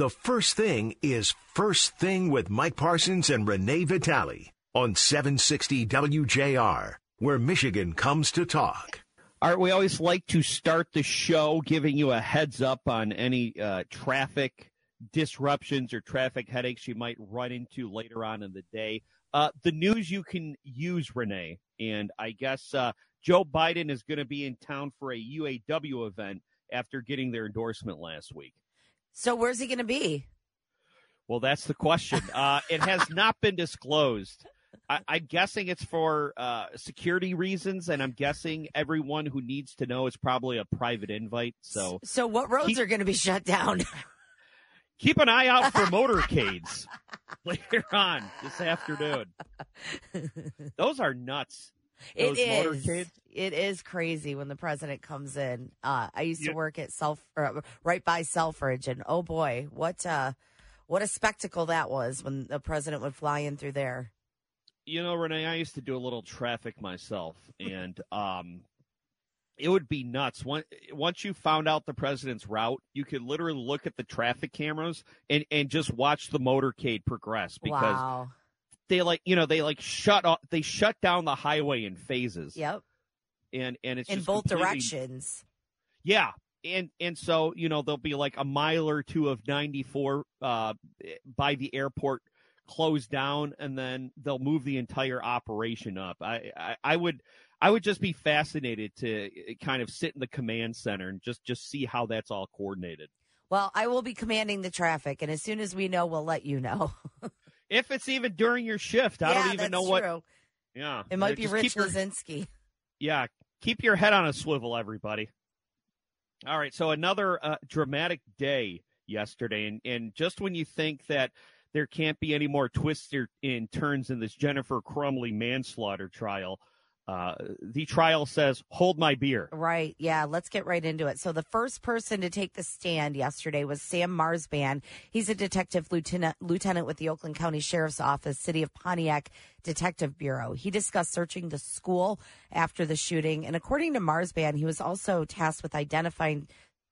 The first thing is First Thing with Mike Parsons and Renee Vitale on 760 WJR, where Michigan comes to talk. All right, we always like to start the show giving you a heads up on any uh, traffic disruptions or traffic headaches you might run into later on in the day. Uh, the news you can use, Renee, and I guess uh, Joe Biden is going to be in town for a UAW event after getting their endorsement last week. So where's he going to be? Well, that's the question. Uh, it has not been disclosed. I, am guessing it's for uh, security reasons, and I'm guessing everyone who needs to know is probably a private invite. So, so what roads keep, are going to be shut down? keep an eye out for motorcades later on this afternoon. Those are nuts. Those it is. Motorcades. It is crazy when the president comes in. Uh, I used to work at Self, uh, right by Selfridge, and oh boy, what uh, what a spectacle that was when the president would fly in through there you know, Renee, I used to do a little traffic myself, and um, it would be nuts. Once you found out the president's route, you could literally look at the traffic cameras and, and just watch the motorcade progress because wow. they like you know they like shut off they shut down the highway in phases. Yep. And and it's in both directions. Yeah, and and so you know there'll be like a mile or two of 94 uh, by the airport closed down and then they'll move the entire operation up. I, I, I would I would just be fascinated to eh, kind of sit in the command center and just just see how that's all coordinated. Well, I will be commanding the traffic, and as soon as we know, we'll let you know. if it's even during your shift, I yeah, don't even know true. what. Yeah, it might be Rich your, Lazinski. Yeah, keep your head on a swivel, everybody. All right, so another uh, dramatic day yesterday, and and just when you think that there can't be any more twists in turns in this Jennifer Crumbley manslaughter trial. Uh, the trial says, hold my beer. Right. Yeah. Let's get right into it. So, the first person to take the stand yesterday was Sam Marsban. He's a detective lieutenant, lieutenant with the Oakland County Sheriff's Office, City of Pontiac Detective Bureau. He discussed searching the school after the shooting. And according to Marsban, he was also tasked with identifying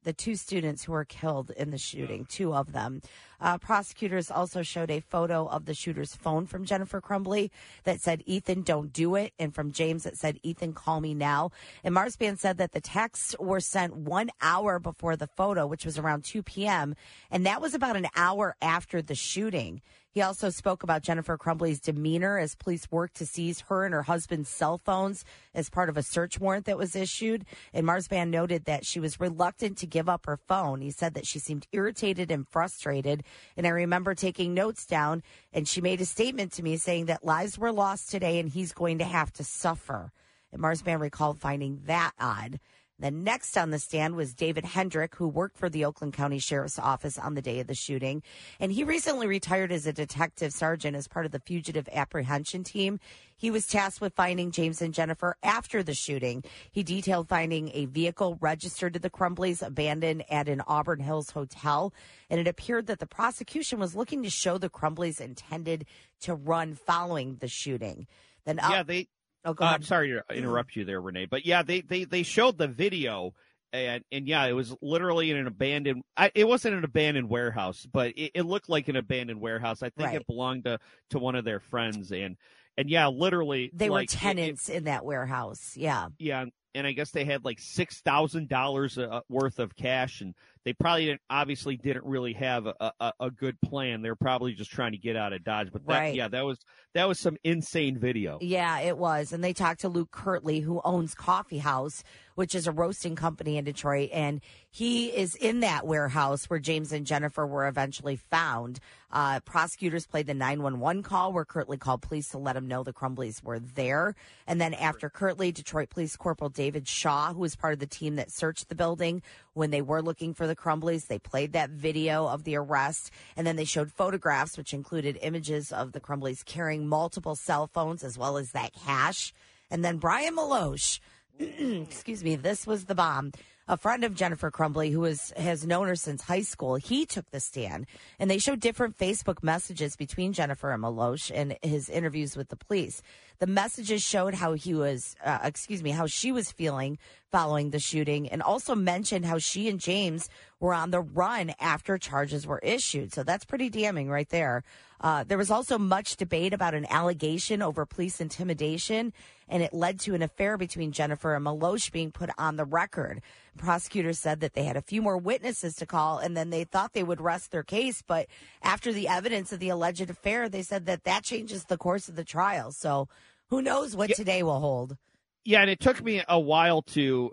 the two students who were killed in the shooting, two of them. Uh, prosecutors also showed a photo of the shooter's phone from Jennifer Crumbley that said, Ethan, don't do it. And from James that said, Ethan, call me now. And Marsban said that the texts were sent one hour before the photo, which was around 2 p.m. And that was about an hour after the shooting. He also spoke about Jennifer Crumbley's demeanor as police worked to seize her and her husband's cell phones as part of a search warrant that was issued. And Marsban noted that she was reluctant to give up her phone. He said that she seemed irritated and frustrated. And I remember taking notes down, and she made a statement to me saying that lives were lost today and he's going to have to suffer. And Marsban recalled finding that odd. The next on the stand was David Hendrick, who worked for the Oakland County Sheriff's Office on the day of the shooting. And he recently retired as a detective sergeant as part of the fugitive apprehension team. He was tasked with finding James and Jennifer after the shooting. He detailed finding a vehicle registered to the Crumbleys abandoned at an Auburn Hills hotel. And it appeared that the prosecution was looking to show the Crumbleys intended to run following the shooting. Then, uh, yeah, they Oh, go uh, I'm sorry to interrupt you there, Renee, but yeah, they they they showed the video. And and yeah, it was literally in an abandoned. I, it wasn't an abandoned warehouse, but it, it, looked like an abandoned warehouse. I think right. it belonged to to one of their friends, and and yeah, literally they like, were tenants it, in that warehouse. Yeah, yeah, and I guess they had like six thousand dollars uh, worth of cash, and they probably didn't, obviously didn't really have a, a, a, good plan. They're probably just trying to get out of Dodge. But that, right. yeah, that was that was some insane video. Yeah, it was. And they talked to Luke Kirtley, who owns Coffee House, which is a roasting company in Detroit, and he is in that warehouse where James and Jennifer were eventually found. Uh, prosecutors played the 911 call where Kirtley called police to let him know the Crumbleys were there. And then after Kirtley, Detroit Police Corporal David Shaw, who was part of the team that searched the building when they were looking for the Crumbleys, they played that video of the arrest. And then they showed photographs, which included images of the Crumbleys carrying multiple cell phones as well as that cash. And then Brian Meloche, excuse me, this was the bomb a friend of Jennifer Crumbley, who is, has known her since high school, he took the stand and they showed different Facebook messages between Jennifer and Meloche and his interviews with the police. The messages showed how he was, uh, excuse me, how she was feeling following the shooting and also mentioned how she and James were on the run after charges were issued. So that's pretty damning right there. Uh, there was also much debate about an allegation over police intimidation, and it led to an affair between Jennifer and Meloche being put on the record. Prosecutors said that they had a few more witnesses to call, and then they thought they would rest their case. But after the evidence of the alleged affair, they said that that changes the course of the trial. So who knows what Yeah. today will hold? Yeah, and it took me a while to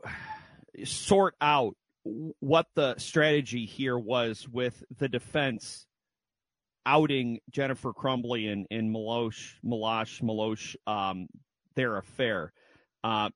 sort out what the strategy here was with the defense outing Jennifer Crumbley and, and Milosh, Milosh, Milosh, um, their affair. Um,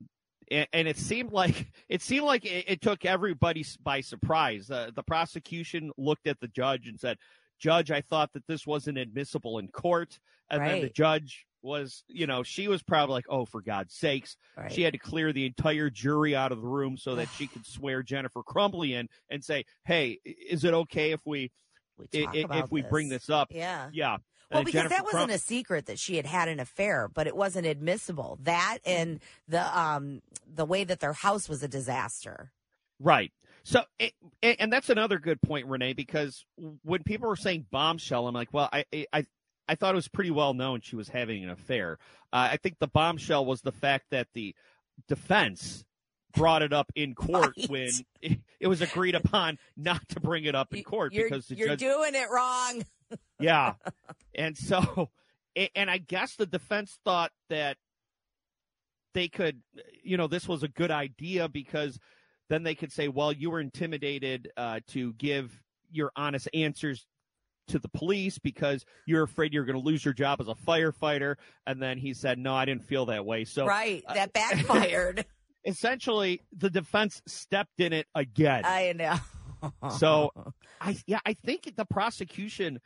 and, and it seemed like it seemed like it, it took everybody by surprise. Uh, the prosecution looked at the judge and said, "Judge, I thought that this wasn't admissible in court." And then the judge was, you know, she was probably like, "Oh, for God's sakes!" Right. She had to clear the entire jury out of the room so that she could swear Jennifer Crumbley in and say, "Hey, is it okay if we We i- talk i- about if we bring this up?" Yeah. Yeah. Well, because Jennifer that wasn't Crum- a secret that she had had an affair, but it wasn't admissible. That and the um the way that their house was a disaster. Right. So, it, and and that's another good point, Renee, because when people were saying bombshell, I'm like, well, I, I, I thought it was pretty well known she was having an affair. Uh, I think the bombshell was the fact that the defense brought it up in court Right. when it, it was agreed upon not to bring it up in court you're, because the you're judge doing it wrong. Yeah. And so, and I guess the defense thought that they could, you know, this was a good idea because then they could say, well, you were intimidated uh, to give your honest answers to the police because you're afraid you're going to lose your job as a firefighter. And then he said, no, I didn't feel that way. So right. uh, That backfired. essentially, the defense stepped in it again. I know. So I yeah, I think the prosecution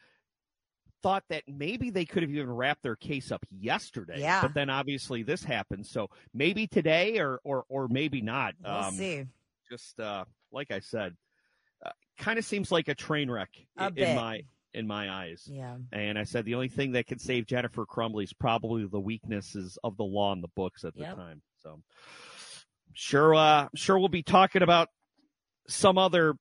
thought that maybe they could have even wrapped their case up yesterday. Yeah. But then obviously this happened. So maybe today or or or maybe not. we'll um see. just uh like I said, uh, kind of seems like a train wreck A in bit. my in my eyes. Yeah. And I said the only thing that could save Jennifer Crumbley is probably the weaknesses of the law in the books at the Yep. time. So sure uh sure we'll be talking about some other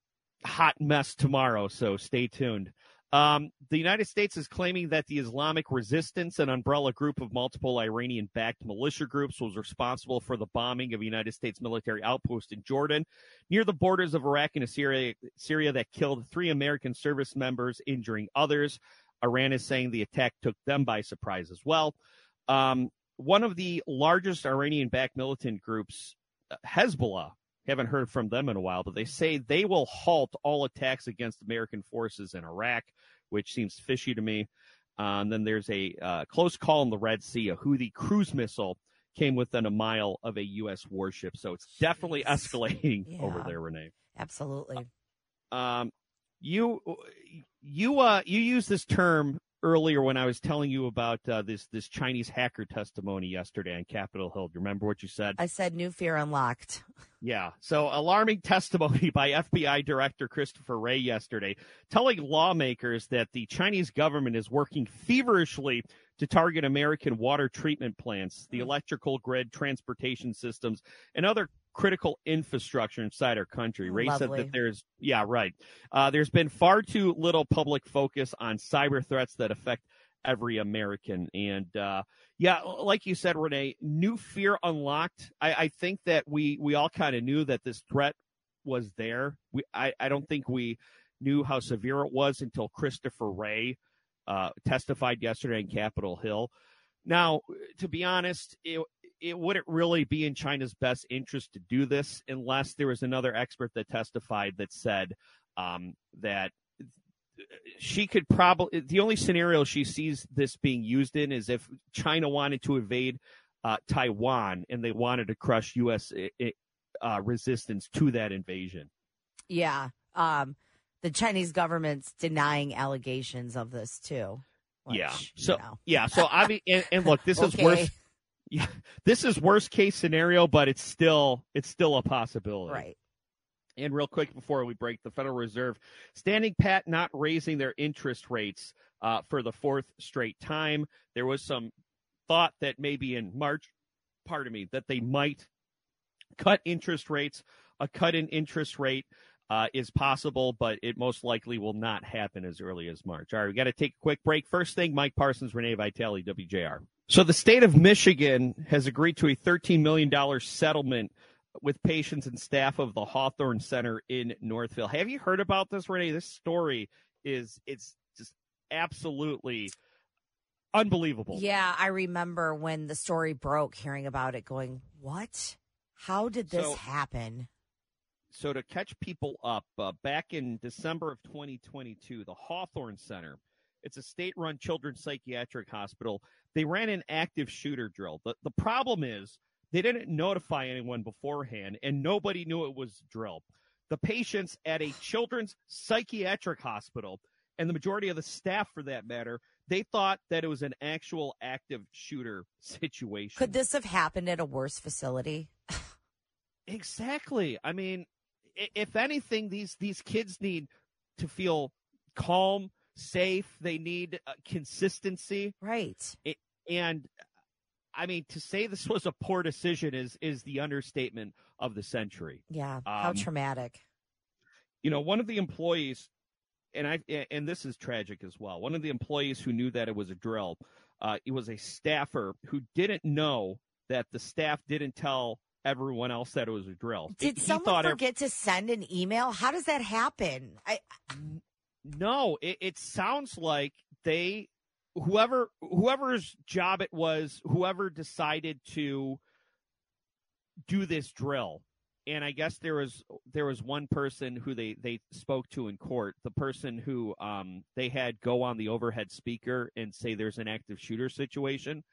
hot mess tomorrow, so stay tuned. Um, the United States is claiming that the Islamic Resistance, an umbrella group of multiple Iranian backed militia groups, was responsible for the bombing of United States military outpost in Jordan near the borders of Iraq and Syria, Syria that killed three American service members, injuring others. Iran is saying the attack took them by surprise as well. Um, one of the largest Iranian backed militant groups, uh, Hezbollah, haven't heard from them in a while, but they say they will halt all attacks against American forces in Iraq, which seems fishy to me. Uh, and then there's a uh, close call in the Red Sea. A Houthi cruise missile came within a mile of a U.S. warship, so it's definitely Jeez. escalating over there, Renee. Absolutely. Um, you you uh you use this term earlier when I was telling you about uh, this this Chinese hacker testimony yesterday on Capitol Hill. Do you remember what you said? I said new fear unlocked. Yeah. So alarming testimony by FBI Director Christopher Wray yesterday, telling lawmakers that the Chinese government is working feverishly to target American water treatment plants, the electrical grid, transportation systems, and other critical infrastructure inside our country. Wray said that there's, yeah, right. Uh, there's been far too little public focus on cyber threats that affect every American. And uh, yeah, like you said, Renee, new fear unlocked. I, I think that we we all kind of knew that this threat was there. We I, I don't think we knew how severe it was until Christopher Wray uh, testified yesterday in Capitol Hill. Now, to be honest, it it wouldn't really be in China's best interest to do this unless there was another expert that testified that said um, that she could probably the only scenario she sees this being used in is if China wanted to invade uh, Taiwan and they wanted to crush U.S. Uh, resistance to that invasion. Yeah. Um, the Chinese government's denying allegations of this too. which, yeah. you So know. yeah. So I mean, and, and look, this is Okay. Yeah, this is worst case scenario, but it's still it's still a possibility. Right. And real quick before we break, the Federal Reserve standing pat, not raising their interest rates uh, for the fourth straight time. There was some thought that maybe in March, pardon me, that they might cut interest rates. A cut in interest rate uh, is possible, but it most likely will not happen as early as March. All right, we got to take a quick break. First thing, Mike Parsons, Renee Vitale, WJR. So the state of Michigan has agreed to a $13 million settlement with patients and staff of the Hawthorne Center in Northville. Have you heard about this, Renee? This story is it's just absolutely unbelievable. Yeah, I remember when the story broke, hearing about it, going, "What? How did this so, happen?" So to catch people up, uh, back in December of 2022, the Hawthorne Center, it's a state-run children's psychiatric hospital. They ran an active shooter drill. The the problem is they didn't notify anyone beforehand, and nobody knew it was drill. The patients at a children's psychiatric hospital, and the majority of the staff for that matter, they thought that it was an actual active shooter situation. Could this have happened at a worse facility? exactly. I mean, if anything, these these kids need to feel calm, safe. They need uh, consistency. Right. It, and I mean, to say this was a poor decision is is the understatement of the century. Yeah, how um, traumatic. You know, one of the employees, and I and this is tragic as well. One of the employees who knew that it was a drill, uh, it was a staffer who didn't know that the staff didn't tell everyone else said it was a drill. Did he someone forget to send an email? How does that happen? I. No, it, it sounds like they whoever whoever's job it was, whoever decided to do this drill, and I guess there was there was one person who they they spoke to in court, the person who um they had go on the overhead speaker and say there's an active shooter situation.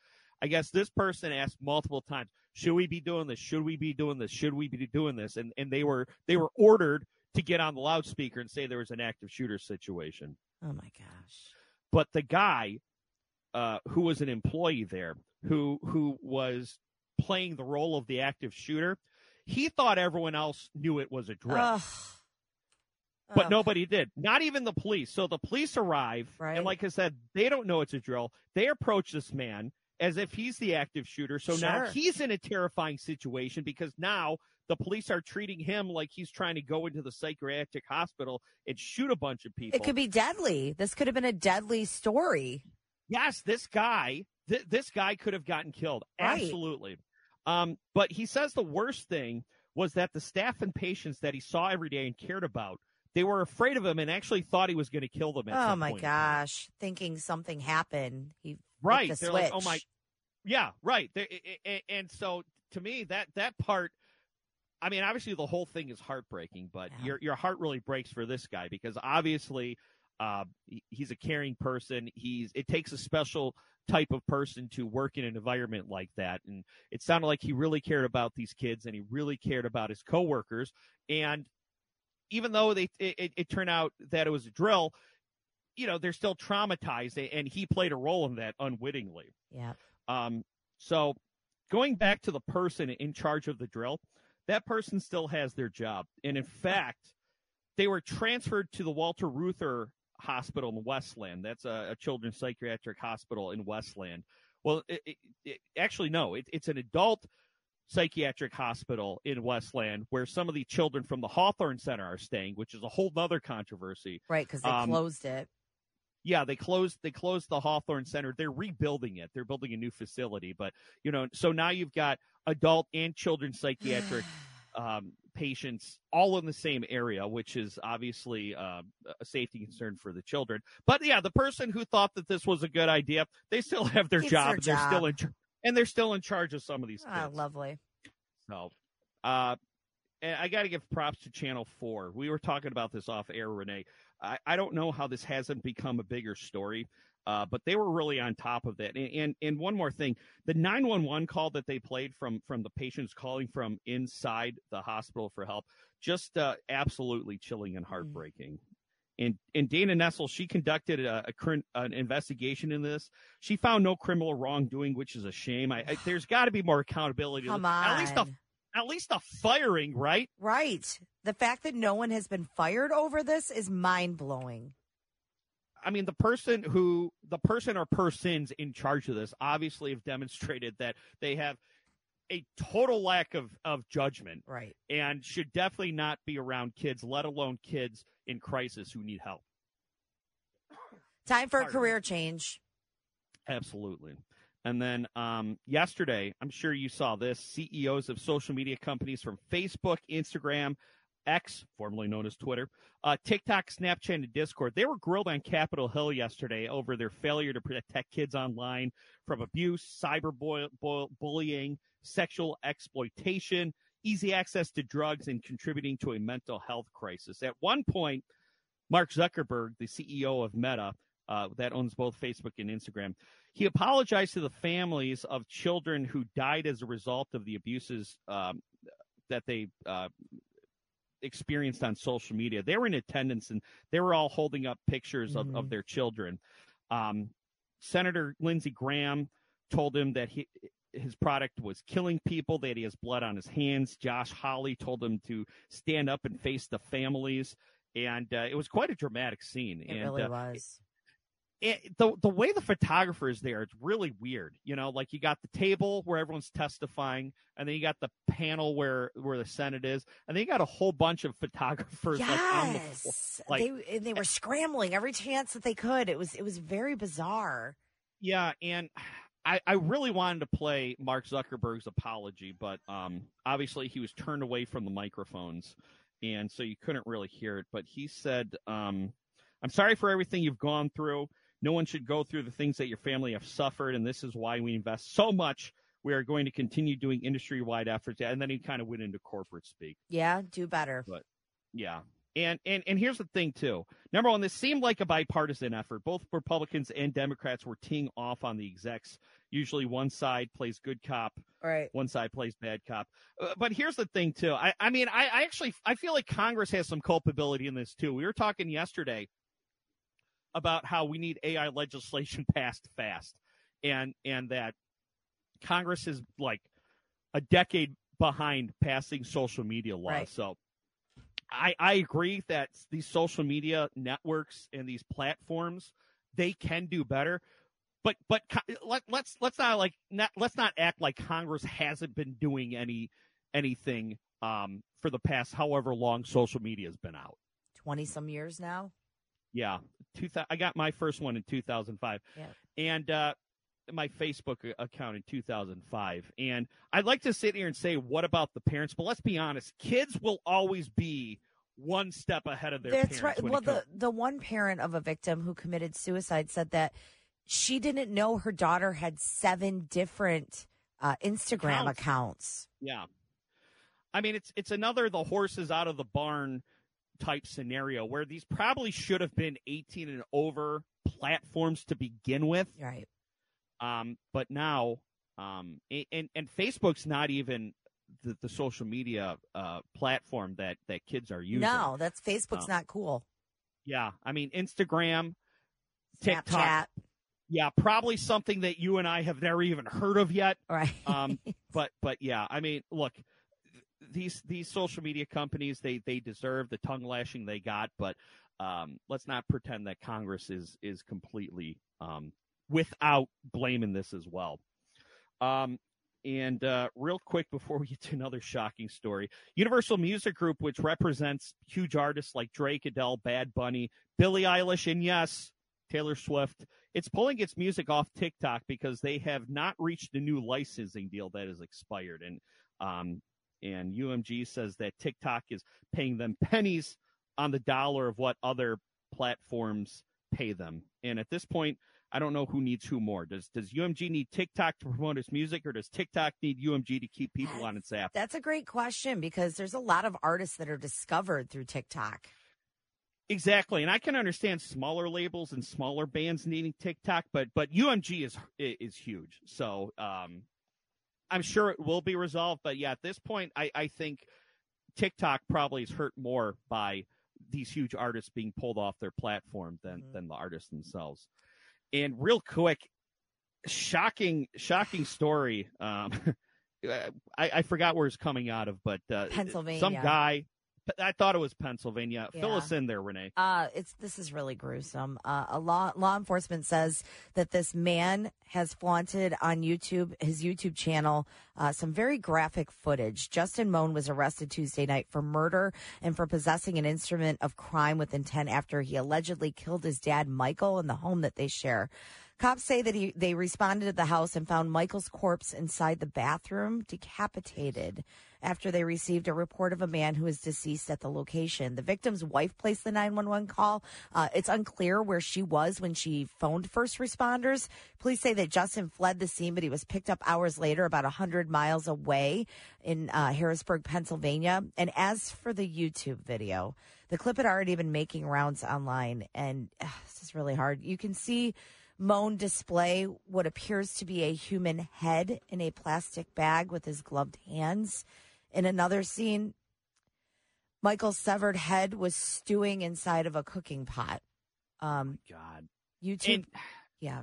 I guess this person asked multiple times, should we be doing this? Should we be doing this? Should we be doing this? And and they were they were ordered to get on the loudspeaker and say there was an active shooter situation. Oh my gosh. But the guy uh, who was an employee there, who who was playing the role of the active shooter, he thought everyone else knew it was a drill. Ugh. But Ugh. nobody did. Not even the police. So the police arrive, right. and like I said, they don't know it's a drill. They approach this man as if he's the active shooter. So sure. now he's in a terrifying situation because now the police are treating him like he's trying to go into the psychiatric hospital and shoot a bunch of people. It could be deadly. This could have been a deadly story yes, this guy, th- this guy could have gotten killed. Right. Absolutely. Um, but he says the worst thing was that the staff and patients that he saw every day and cared about, they were afraid of him and actually thought he was going to kill them. oh my gosh, thinking something happened. He right. The They're switch. like, oh my, yeah, right. and so to me, that that part. I mean, obviously the whole thing is heartbreaking, but yeah. your your heart really breaks for this guy because obviously uh, he's a caring person. He's it takes a special type of person to work in an environment like that, and it sounded like he really cared about these kids and he really cared about his coworkers. And even though they it, it turned out that it was a drill, you know they're still traumatized, and he played a role in that unwittingly. Yeah. Um. So going back to the person in charge of the drill, that person still has their job, and in fact they were transferred to the Walter Reuther hospital in Westland. That's a, a children's psychiatric hospital in Westland. Well, it, it, it, actually, no, it's an adult psychiatric hospital in Westland where some of the children from the Hawthorne Center are staying, which is a whole other controversy. Right, because they um, closed it. Yeah, they closed they closed the Hawthorne Center. They're rebuilding it. They're building a new facility, but you know, so now you've got adult and children psychiatric um, patients all in the same area, which is obviously uh, a safety concern for the children. But yeah, the person who thought that this was a good idea, they still have their it's job, their and they're job. still in and they're still in charge of some of these ah, kids. lovely. So, uh, and I got to give props to Channel Four. We were talking about this off air, Renee. I, I don't know how this hasn't become a bigger story. Uh, but they were really on top of that. And, and, and one more thing, the 911 call that they played from from the patients calling from inside the hospital for help, just uh, absolutely chilling and heartbreaking. And, and Dana Nessel, she conducted a, a, an investigation in this. She found no criminal wrongdoing, which is a shame. I, I there's got to be more accountability. Come on. At least a at least a firing, right? Right. The fact that no one has been fired over this is mind blowing. I mean, the person who, the person or persons in charge of this obviously have demonstrated that they have a total lack of of judgment, Right. and should definitely not be around kids, let alone kids in crisis who need help. Time for a Pardon me. career change. Absolutely. And then um, yesterday, I'm sure you saw this CEOs of social media companies from Facebook, Instagram, X, formerly known as Twitter, uh, TikTok, Snapchat, and Discord, they were grilled on Capitol Hill yesterday over their failure to protect kids online from abuse, cyber bullying, sexual exploitation, easy access to drugs, and contributing to a mental health crisis. At one point, Mark Zuckerberg, the CEO of Meta, uh, that owns both Facebook and Instagram, he apologized to the families of children who died as a result of the abuses um, that they uh, experienced on social media. They were in attendance and they were all holding up pictures of, of Mhm. their children. Um, Senator Lindsey Graham told him that he his product was killing people, that he has blood on his hands. Josh Hawley told him to stand up and face the families. And uh, it was quite a dramatic scene. It and really uh, was. It, the the way the photographer is there, it's really weird. You know, like you got the table where everyone's testifying, and then you got the panel where where the Senate is, and then you got a whole bunch of photographers like on the. Yes. like- they and they were scrambling every chance that they could. It was it was very bizarre. Yeah, and I, I really wanted to play Mark Zuckerberg's apology, but um, obviously he was turned away from the microphones, and so you couldn't really hear it. But he said, um, "I'm sorry for everything you've gone through. No one should go through the things that your family have suffered, and this is why we invest so much. We are going to continue doing industry-wide efforts." And then he kind of went into corporate speak. Yeah, do better. But Yeah. And, and and here's the thing too. Number one, this seemed like a bipartisan effort. Both Republicans and Democrats were teeing off on the execs. Usually, one side plays good cop, Right. one side plays bad cop. Uh, but here's the thing too. I, I mean, I, I actually I feel like Congress has some culpability in this too. We were talking yesterday about how we need AI legislation passed fast, and and that Congress is like a decade behind passing social media laws. Right. So I, I agree that these social media networks and these platforms they can do better, but but let, let's let's not like not, let's not act like Congress hasn't been doing any anything um, for the past however long social media has been out. Twenty some years now. Yeah, two I got my first one in 2005, Yeah. and uh, my Facebook account in 2005. And I'd like to sit here and say, what about the parents? But let's be honest, kids will always be one step ahead of their That's right. Well, the the one parent of a victim who committed suicide said that she didn't know her daughter had seven different uh, Instagram Accounts. accounts. Yeah. I mean, it's it's another the horses out of the barn type scenario where these probably should have been 18 and over platforms to begin with. Right. Um, but now, um, and and Facebook's not even the, the social media uh, platform that that kids are using. No, that's Facebook's No. not cool. Yeah, I mean Instagram, TikTok. Snapchat. Yeah, probably something that you and I have never even heard of yet. Right. Um, but but yeah, I mean, look, these these social media companies they they deserve the tongue lashing they got, but um, let's not pretend that Congress is is completely um, without blame in this as well. Um, and uh, real quick before we get to another shocking story, Universal Music Group, which represents huge artists like Drake, Adele, Bad Bunny, Billie Eilish, and yes, Taylor Swift, it's pulling its music off TikTok because they have not reached a new licensing deal that has expired. And um, and UMG says that TikTok is paying them pennies on the dollar of what other platforms pay them. And at this point, I don't know who needs who more. Does does UMG need TikTok to promote its music, or does TikTok need UMG to keep people on its app? That's a great question because there's a lot of artists that are discovered through TikTok. Exactly, and I can understand smaller labels and smaller bands needing TikTok, but but UMG is is huge, so um, I'm sure it will be resolved. But yeah, at this point, I I think TikTok probably is hurt more by these huge artists being pulled off their platform than Mhm. than the artists themselves. And real quick, shocking shocking story. Um, I, I forgot where it's coming out of, but uh, Pennsylvania. some guy I thought it was Pennsylvania. Yeah. Fill us in there, Renee. Uh, it's this is really gruesome. Uh, a law law enforcement says that this man has flaunted on YouTube his YouTube channel uh, some very graphic footage. Justin Moan was arrested Tuesday night for murder and for possessing an instrument of crime with intent after he allegedly killed his dad Michael in the home that they share. Cops say that he, they responded to the house and found Michael's corpse inside the bathroom, decapitated, after they received a report of a man who is deceased at the location. The victim's wife placed the 911 call. Uh, it's unclear where she was when she phoned first responders. Police say that Justin fled the scene, but he was picked up hours later, about 100 miles away in uh, Harrisburg, Pennsylvania. And as for the YouTube video, the clip had already been making rounds online, and uh, this is really hard. You can see Moan display what appears to be a human head in a plastic bag with his gloved hands. In another scene, Michael's severed head was stewing inside of a cooking pot. Um, God. YouTube, And- yeah.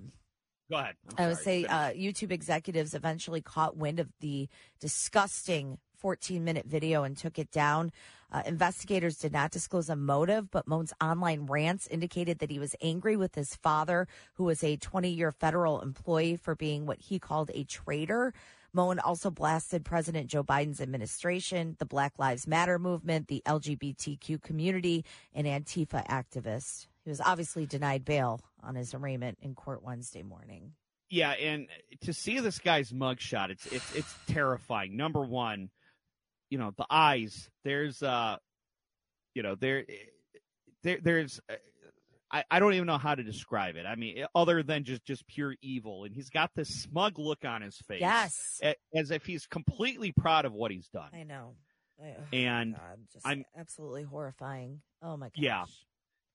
Go ahead. I'm I would sorry. say uh, YouTube executives eventually caught wind of the disgusting 14 minute video and took it down. Uh, investigators did not disclose a motive, but Moan's online rants indicated that he was angry with his father, who was a 20 year federal employee, for being what he called a traitor. Moan also blasted President Joe Biden's administration, the Black Lives Matter movement, the LGBTQ community, and Antifa activists. He was obviously denied bail on his arraignment in court Wednesday morning. Yeah, and to see this guy's mugshot, it's it's it's terrifying. Number one, you know, the eyes. There's uh, you know, there, there there's. Uh, I, I don't even know how to describe it. I mean, other than just just pure evil, and he's got this smug look on his face, Yes. a- as if he's completely proud of what he's done. I know. I- oh, And God, just I'm- absolutely horrifying. Oh my gosh. Yeah.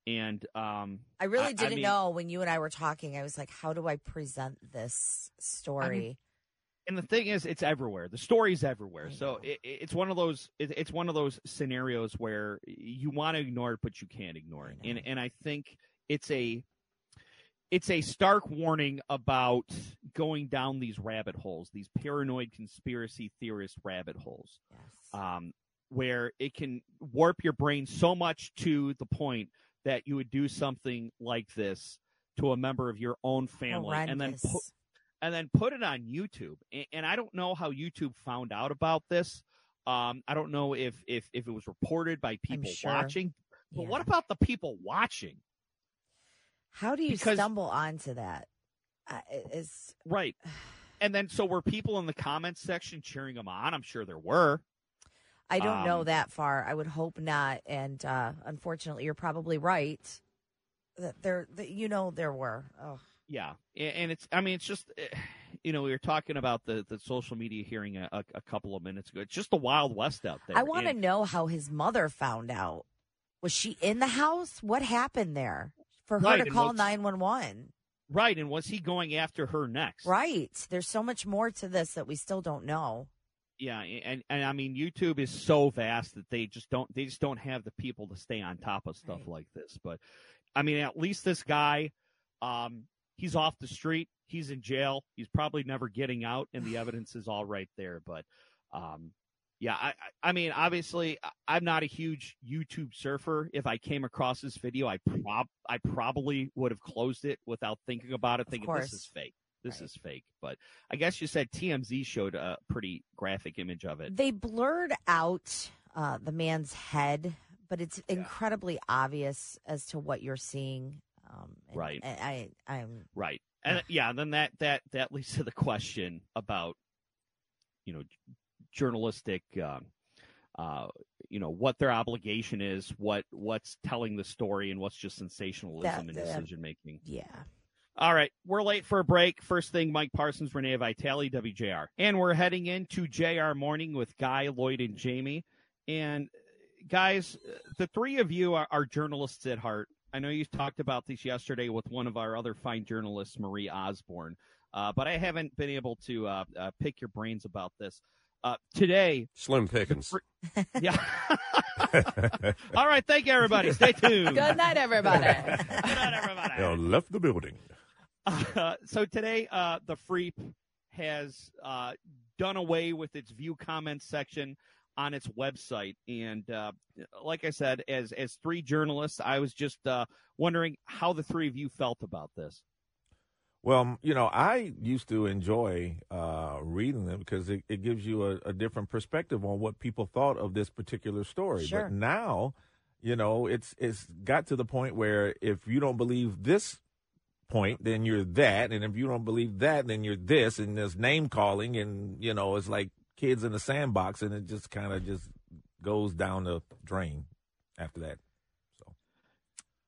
And um, I really I- I didn't mean- know when you and I were talking. I was like, how do I present this story? And the thing is it's everywhere. The story's everywhere. So it, it's one of those it, it's one of those scenarios where you want to ignore it but you can't ignore it. And and i think it's a it's a stark warning about going down these rabbit holes these paranoid conspiracy theorist rabbit holes. Yes. um, where it can warp your brain so much to the point that you would do something like this to a member of your own family and then Horrendous. And then put it on YouTube. And, and I don't know how YouTube found out about this. Um, I don't know if if if it was reported by people sure. watching. But Yeah. what about the people watching? How do you because- stumble onto that? Uh, it's Right. And then so were people in the comments section cheering him on? I'm sure there were. I don't know Um, that far. I would hope not. And uh, unfortunately, you're probably right. That there, that, you know, there were. Oh, Yeah, and it's. I mean, it's just. eh, You know, we were talking about the, the social media hearing a, a, a couple of minutes ago. It's just the Wild West out there. I want to know how his mother found out. Was she in the house? What happened there for her Right, to call nine one one? right, and was he going after her next? Right. There's so much more to this that we still don't know. Yeah, and and I mean YouTube is so vast that they just don't they just don't have the people to stay on top of stuff Right. like this. But I mean, at least this guy, um, he's off the street. He's in jail. He's probably never getting out, and the evidence is all right there. But um, yeah, I I mean, obviously, I'm not a huge YouTube surfer. If I came across this video, I prob I probably would have closed it without thinking about it, thinking this is fake. This Right. is fake. But I guess you said TMZ showed a pretty graphic image of it. They blurred out uh, the man's head, but it's incredibly obvious as to what you're seeing. Um, and Right. I, I, I'm Right. And yeah, then that that that leads to the question about you know journalistic um uh you know what their obligation is, what what's telling the story and what's just sensationalism and decision making. yeah. All right, we're late for a break. First thing, Mike Parsons, Renee Vitale, WJR. And we're heading into JR Morning with Guy, Lloyd, and Jamie. And uh, guys, uh, the three of you are, are journalists at heart. I know you talked about this yesterday with one of our other fine journalists, Marie Osborne, uh, but I haven't been able to uh, uh, pick your brains about this. Uh, today, Slim Pickens. yeah. All right, thank you, everybody. Stay tuned. Good night, everybody. Good night, everybody. Now left the building. Uh, so today, uh, the Freep has uh, done away with its view comments section on its website. And uh, like I said, as as three journalists, I was just uh, wondering how the three of you felt about this. Well, you know, I used to enjoy uh, reading them because it, it gives you a, a, different perspective on what people thought of this particular story. Sure. But now, you know, it's it's got to the point where if you don't believe this point, then you're that, and if you don't believe that, then you're this, and there's name calling, and you know, it's like kids in the sandbox, and it just kind of just goes down the drain after that.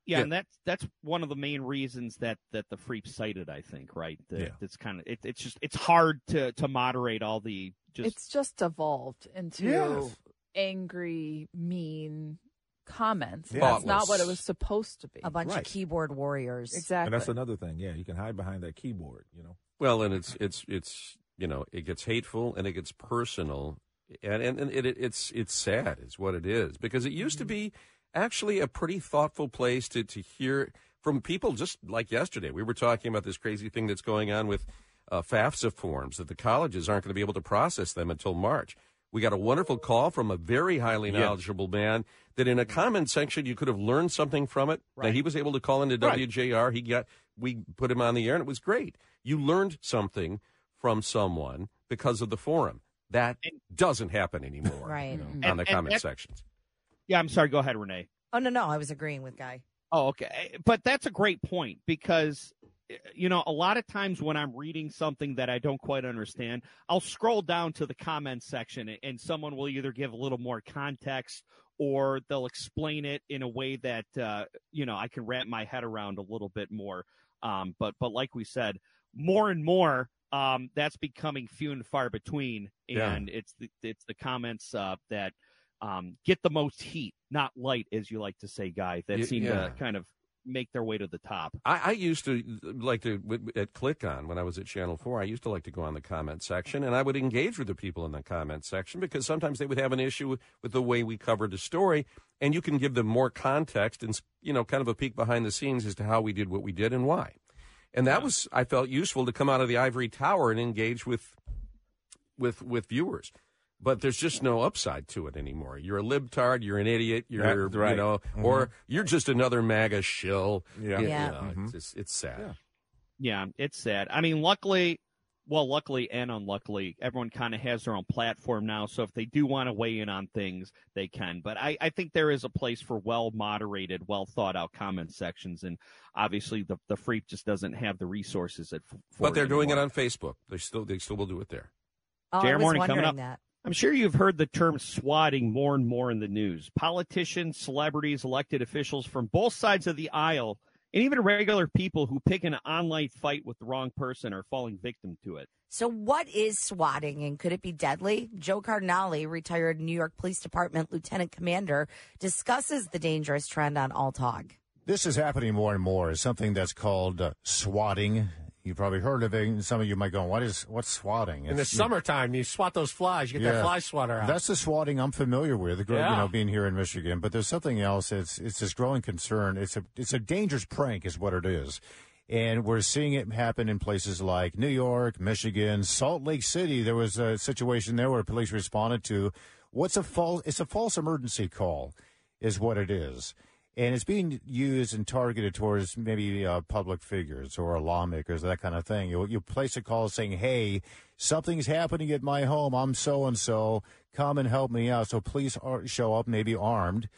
Yeah, yeah, and that's that's one of the main reasons that that the Freep cited. I think, right? That yeah. it's kind of it, it's just it's hard to to moderate all the. Just... It's just evolved into yes. angry, mean comments. Yeah. That's not what it was supposed to be. A bunch Right. of keyboard warriors. Exactly. And that's another thing. Yeah, you can hide behind that keyboard. You know. Well, and it's it's it's you know it gets hateful and it gets personal, and and, and it, it's it's sad is what it is because it used to be actually a pretty thoughtful place to to hear from people just like yesterday. We were talking about this crazy thing that's going on with uh, FAFSA forms that the colleges aren't going to be able to process them until March. We got a wonderful call from a very highly knowledgeable man that in a comment section you could have learned something from it. Now he was able to call into Right. WJR. He got we put him on the air and it was great. You learned something from someone because of the forum. That doesn't happen anymore. Right. you know, And- on the and comment that- sections. Yeah, I'm sorry. Go ahead, Renee. Oh no, no, I was agreeing with Guy. Oh, okay. But that's a great point because, you know, a lot of times when I'm reading something that I don't quite understand, I'll scroll down to the comments section and someone will either give a little more context or they'll explain it in a way that, uh, you know, I can wrap my head around a little bit more. Um, but, but like we said, more and more, um, that's becoming few and far between. Yeah. And it's the, it's the comments, uh, that, um, get the most heat, not light, as you like to say, Guy, that Y- seem yeah. to kind of make their way to the top. I, I used to like to w- at Click On when I was at Channel Four. I used to like to go on the comment section, and I would engage with the people in the comment section because sometimes they would have an issue with, with the way we covered a story, and you can give them more context and you know kind of a peek behind the scenes as to how we did what we did and why. And that was I felt useful to come out of the ivory tower and engage with with with viewers. But there's just no upside to it anymore. You're a libtard. You're an idiot. You're, right. you know, or you're just another MAGA shill. Yeah. You Yeah. know, Mhm. it's, just- it's sad. Yeah. Yeah, it's sad. I mean, luckily, well, luckily and unluckily, everyone kind of has their own platform now. So if they do want to weigh in on things, they can. But I, I think there is a place for well moderated, well thought out comment sections. And obviously, the the Freep just doesn't have the resources at. For But they're doing it on Facebook. They still they still will do it there. Oh, JR I was Morning coming up. that. I'm sure you've heard the term swatting more and more in the news. Politicians, celebrities, elected officials from both sides of the aisle, and even regular people who pick an online fight with the wrong person are falling victim to it. So, what is swatting and could it be deadly? Joe Cardinale, retired New York Police Department lieutenant commander, discusses the dangerous trend on All Talk. This is happening more and more. It's something that's called uh, swatting. You've probably heard of it. and Some of you might go, "What is what's swatting?" In the summertime, you swat those flies. You get that fly swatter out. That's the swatting I'm familiar with. The, Yeah. You know, being here in Michigan, but there's something else. It's it's this growing concern. It's a it's a dangerous prank, is what it is, and we're seeing it happen in places like New York, Michigan, Salt Lake City. There was a situation there where police responded to what's a false. It's a false emergency call, is what it is. And it's being used and targeted towards maybe uh, public figures or lawmakers, that kind of thing. You, you place a call saying, "Hey, something's happening at my home. I'm so and so. Come and help me out." So police are, show up, maybe armed,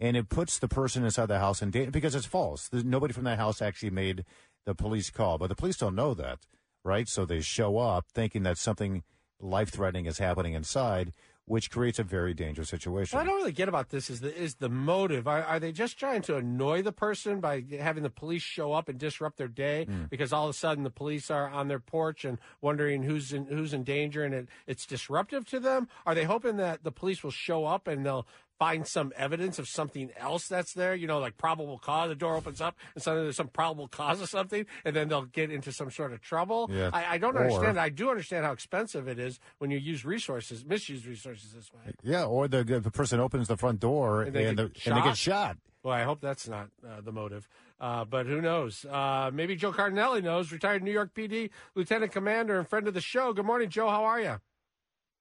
and it puts the person inside the house in danger because it's false. There's, nobody from that house actually made the police call, but the police don't know that, right? So they show up thinking that something life threatening is happening inside, which creates a very dangerous situation. What I don't really get about this is the is the motive. Are, are they just trying to annoy the person by having the police show up and disrupt their day Hmm. because all of a sudden the police are on their porch and wondering who's in who's in danger and it, it's disruptive to them? Are they hoping that the police will show up and they'll find some evidence of something else that's there? You know, like probable cause. The door opens up and suddenly there's some probable cause of something, and then they'll get into some sort of trouble. Yeah. I, I don't Or- understand. I do understand how expensive it is when you use resources, misuse resources this way. Yeah, or the the person opens the front door And and, they the, get and they shot? get shot. Well, I hope that's not uh, the motive. Uh, but who knows? Uh, maybe Joe Cardinelli knows. Retired New York PD Lieutenant Commander and friend of the show. Good morning, Joe. How are you?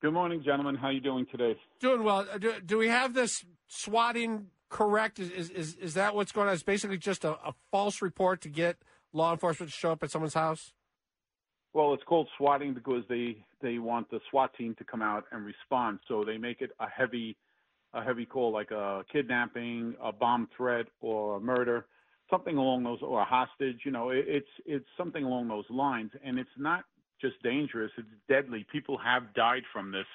Good morning, gentlemen. How are you doing today? Doing well. Uh, Do, do we have this swatting correct? Is, is, is, is that what's going on? It's basically just a, a false report to get law enforcement to show up at someone's house? Well, it's called swatting because they they want the SWAT team to come out and respond. So they make it a heavy a heavy call like a kidnapping, a bomb threat, or a murder, something along those, or a hostage. You know, it, it's it's something along those lines, and it's not just dangerous; it's deadly. People have died from this,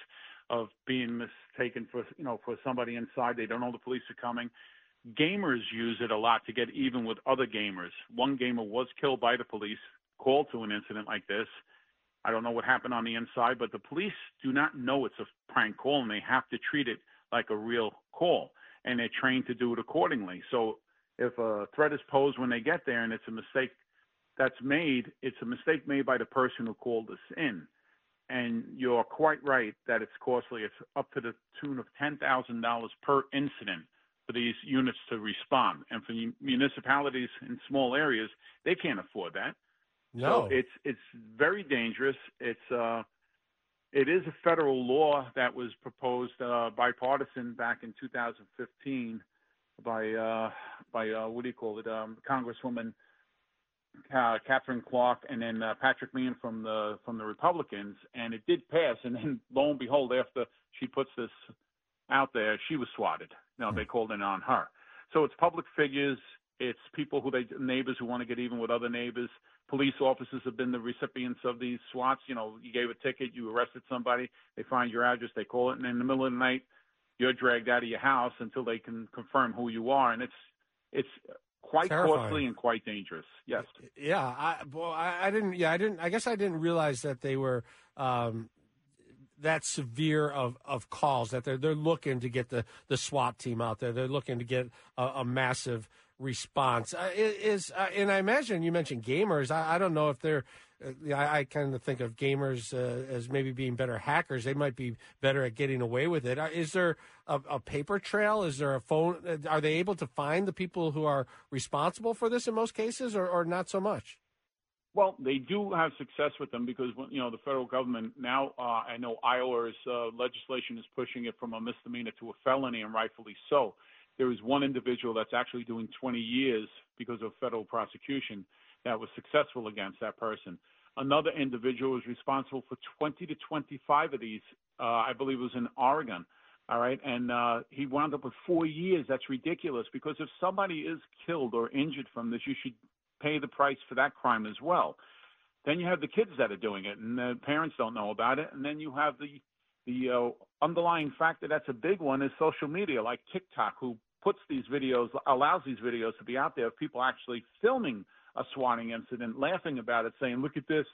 of being mistaken for you know for somebody inside. They don't know the police are coming. Gamers use it a lot to get even with other gamers. One gamer was killed by the police, called to an incident like this. I don't know what happened on the inside, but the police do not know it's a prank call and they have to treat it like a real call and they're trained to do it accordingly. So if a threat is posed when they get there and it's a mistake that's made, it's a mistake made by the person who called us in. And you're quite right that it's costly. It's up to the tune of $10,000 per incident for these units to respond. And for municipalities in small areas, they can't afford that. No. So it's it's very dangerous. It's uh it is a federal law that was proposed uh, bipartisan back in 2015 by uh, by uh, what do you call it, um, Congresswoman uh, Katherine Clark and then uh, Patrick Meehan from the from the Republicans, and it did pass. And then lo and behold, after she puts this out there, she was swatted. Now they called in on her. So it's public figures, it's people who they neighbors who want to get even with other neighbors. Police officers have been the recipients of these swats. You know, you gave a ticket, you arrested somebody, they find your address, they call it, and in the middle of the night, you're dragged out of your house until they can confirm who you are, and it's it's quite Terrifying. costly and quite dangerous. Yes. Yeah, I, well, I, I didn't. Yeah, I didn't. I guess I didn't realize that they were um, that severe of, of calls. That they're they're looking to get the, the SWAT team out there. They're looking to get a, a massive response. Uh, is uh, and I imagine you mentioned gamers. I, I don't know if they're. Uh, I, I kind of think of gamers uh, as maybe being better hackers. They might be better at getting away with it. Uh, there a, a paper trail? Is there a phone? Are they able to find the people who are responsible for this in most cases, or, or not so much? Well, they do have success with them because you know the federal government now. I know Iowa's legislation is pushing it from a misdemeanor to a felony, and rightfully so. There is one individual that's actually doing 20 years because of federal prosecution that was successful against that person. Another individual was responsible for 20 to 25 of these. Uh, I believe it was in Oregon. All right, and uh, he wound up with four years. That's ridiculous because if somebody is killed or injured from this, you should pay the price for that crime as well. Then you have the kids that are doing it, and the parents don't know about it. And then you have the the uh, underlying factor that's a big one is social media, like TikTok, who puts these videos, allows these videos to be out there of people actually filming a swatting incident, laughing about it, saying, "Look at this,"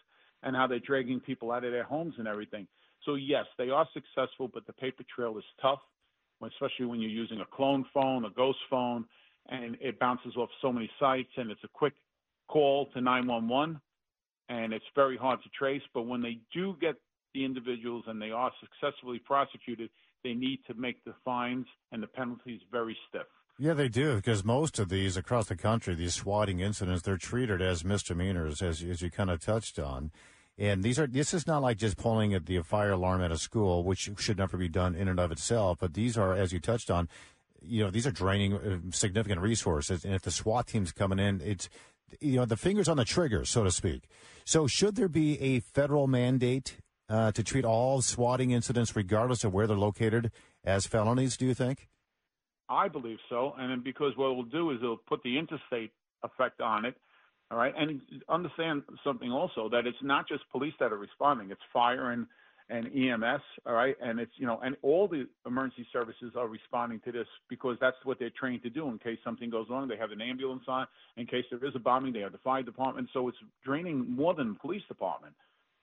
and how they're dragging people out of their homes and everything. So yes, they are successful, but the paper trail is tough, especially when you're using a clone phone, a ghost phone, and it bounces off so many sites, and it's a quick call to 911, and it's very hard to trace. But when they do get the individuals and they are successfully prosecuted, they need to make the fines and the penalties very stiff. Yeah, they do because most of these across the country, these swatting incidents, they're treated as misdemeanors, as as you kind of touched on. And these are this is not like just pulling at the fire alarm at a school, which should never be done in and of itself. But these are, as you touched on, you know, these are draining uh, significant resources. And if the SWAT team's coming in, it's you know the fingers on the trigger, so to speak. So should there be a federal mandate uh, to treat all swatting incidents, regardless of where they're located, as felonies? Do you think? I believe so, and then because what we'll do is it'll put the interstate effect on it. All right, and understand something also that it's not just police that are responding; it's fire and and EMS. All right, and it's you know, and all the emergency services are responding to this because that's what they're trained to do. In case something goes wrong, they have an ambulance on. In case there is a bombing, they have the fire department. So it's draining more than the police department.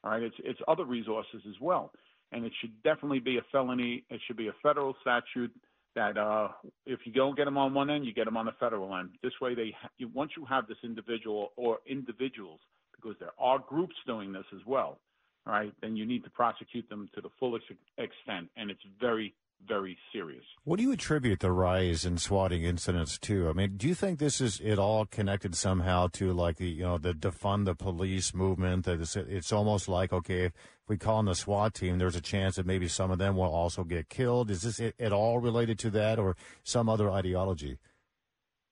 All right, it's it's other resources as well, and it should definitely be a felony. It should be a federal statute that uh, if you don't get them on one end, you get them on the federal end. This way, they ha- once you have this individual or individuals, because there are groups doing this as well, all right, then you need to prosecute them to the fullest extent, and it's very, very serious. What do you attribute the rise in swatting incidents to? I mean, do you think this is it all connected somehow to like the you know the defund the police movement? That it's, it's almost like okay, if we call in the SWAT team, there's a chance that maybe some of them will also get killed. Is this at all related to that, or some other ideology?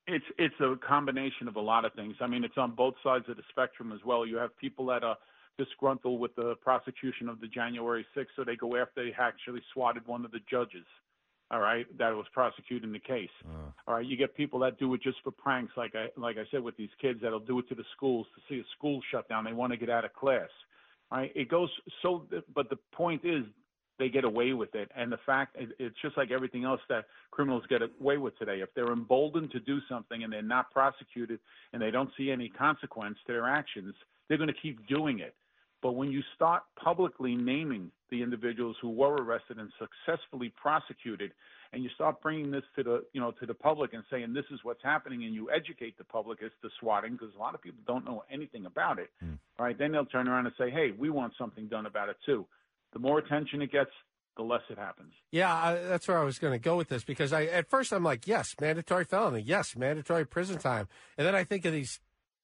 It's it's a combination of a lot of things. I mean, it's on both sides of the spectrum as well. You have people that are disgruntled with the prosecution of the January 6th, so they go after they actually swatted one of the judges. All right, that was prosecuting the case. Uh. All right, you get people that do it just for pranks, like I like I said with these kids that'll do it to the schools to see a school shut down. They want to get out of class. All right, it goes so. But the point is, they get away with it. And the fact it's just like everything else that criminals get away with today. If they're emboldened to do something and they're not prosecuted and they don't see any consequence to their actions, they're going to keep doing it. But when you start publicly naming the individuals who were arrested and successfully prosecuted, and you start bringing this to the you know to the public and saying this is what's happening, and you educate the public as to swatting because a lot of people don't know anything about it. Mm. All right, then they'll turn around and say, hey, we want something done about it too the more attention it gets, the less it happens. Yeah, I, that's where I was going to go with this because I at first I'm like, yes, mandatory felony, yes, mandatory prison time, and then I think of these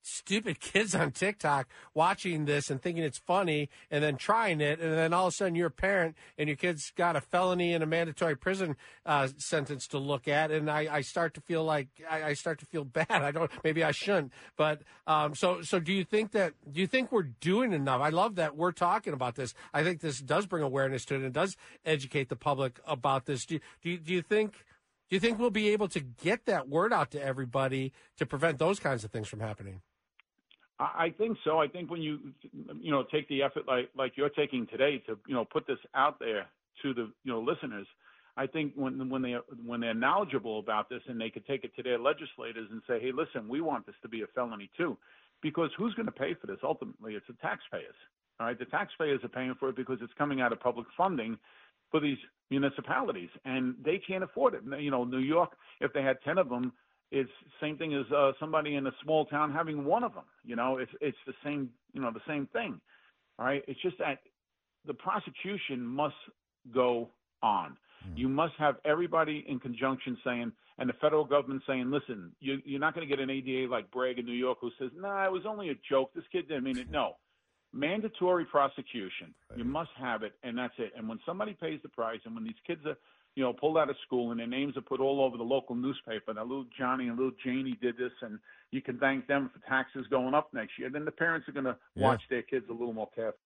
stupid kids on TikTok watching this and thinking it's funny and then trying it. And then all of a sudden you're a parent and your kid's got a felony and a mandatory prison uh, sentence to look at. And I, I start to feel like I, I, start to feel bad. I don't, maybe I shouldn't, but, um, so, so do you think that, do you think we're doing enough? I love that we're talking about this. I think this does bring awareness to it and does educate the public about this. Do, do you, do you think, do you think we'll be able to get that word out to everybody to prevent those kinds of things from happening? I think so. I think when you you know take the effort like like you're taking today to you know put this out there to the you know listeners, I think when when they when they're knowledgeable about this and they could take it to their legislators and say, hey, listen, we want this to be a felony too, because who's going to pay for this? Ultimately, it's the taxpayers. All right, the taxpayers are paying for it because it's coming out of public funding for these municipalities, and they can't afford it. You know, New York, if they had ten of them, it's same thing as uh, somebody in a small town having one of them. You know, it's it's the same you know the same thing. All right, it's just that the prosecution must go on. Hmm. You must have everybody in conjunction saying, and the federal government saying, listen, you, you're not going to get an ADA like Bragg in New York who says, nah, it was only a joke. This kid didn't mean it. No. Mandatory prosecution. You must have it, and that's it. And when somebody pays the price, and when these kids are you know, pulled out of school and their names are put all over the local newspaper. Now, little Johnny and little Janie did this, and you can thank them for taxes going up next year. Then the parents are going to Yeah. watch their kids a little more carefully.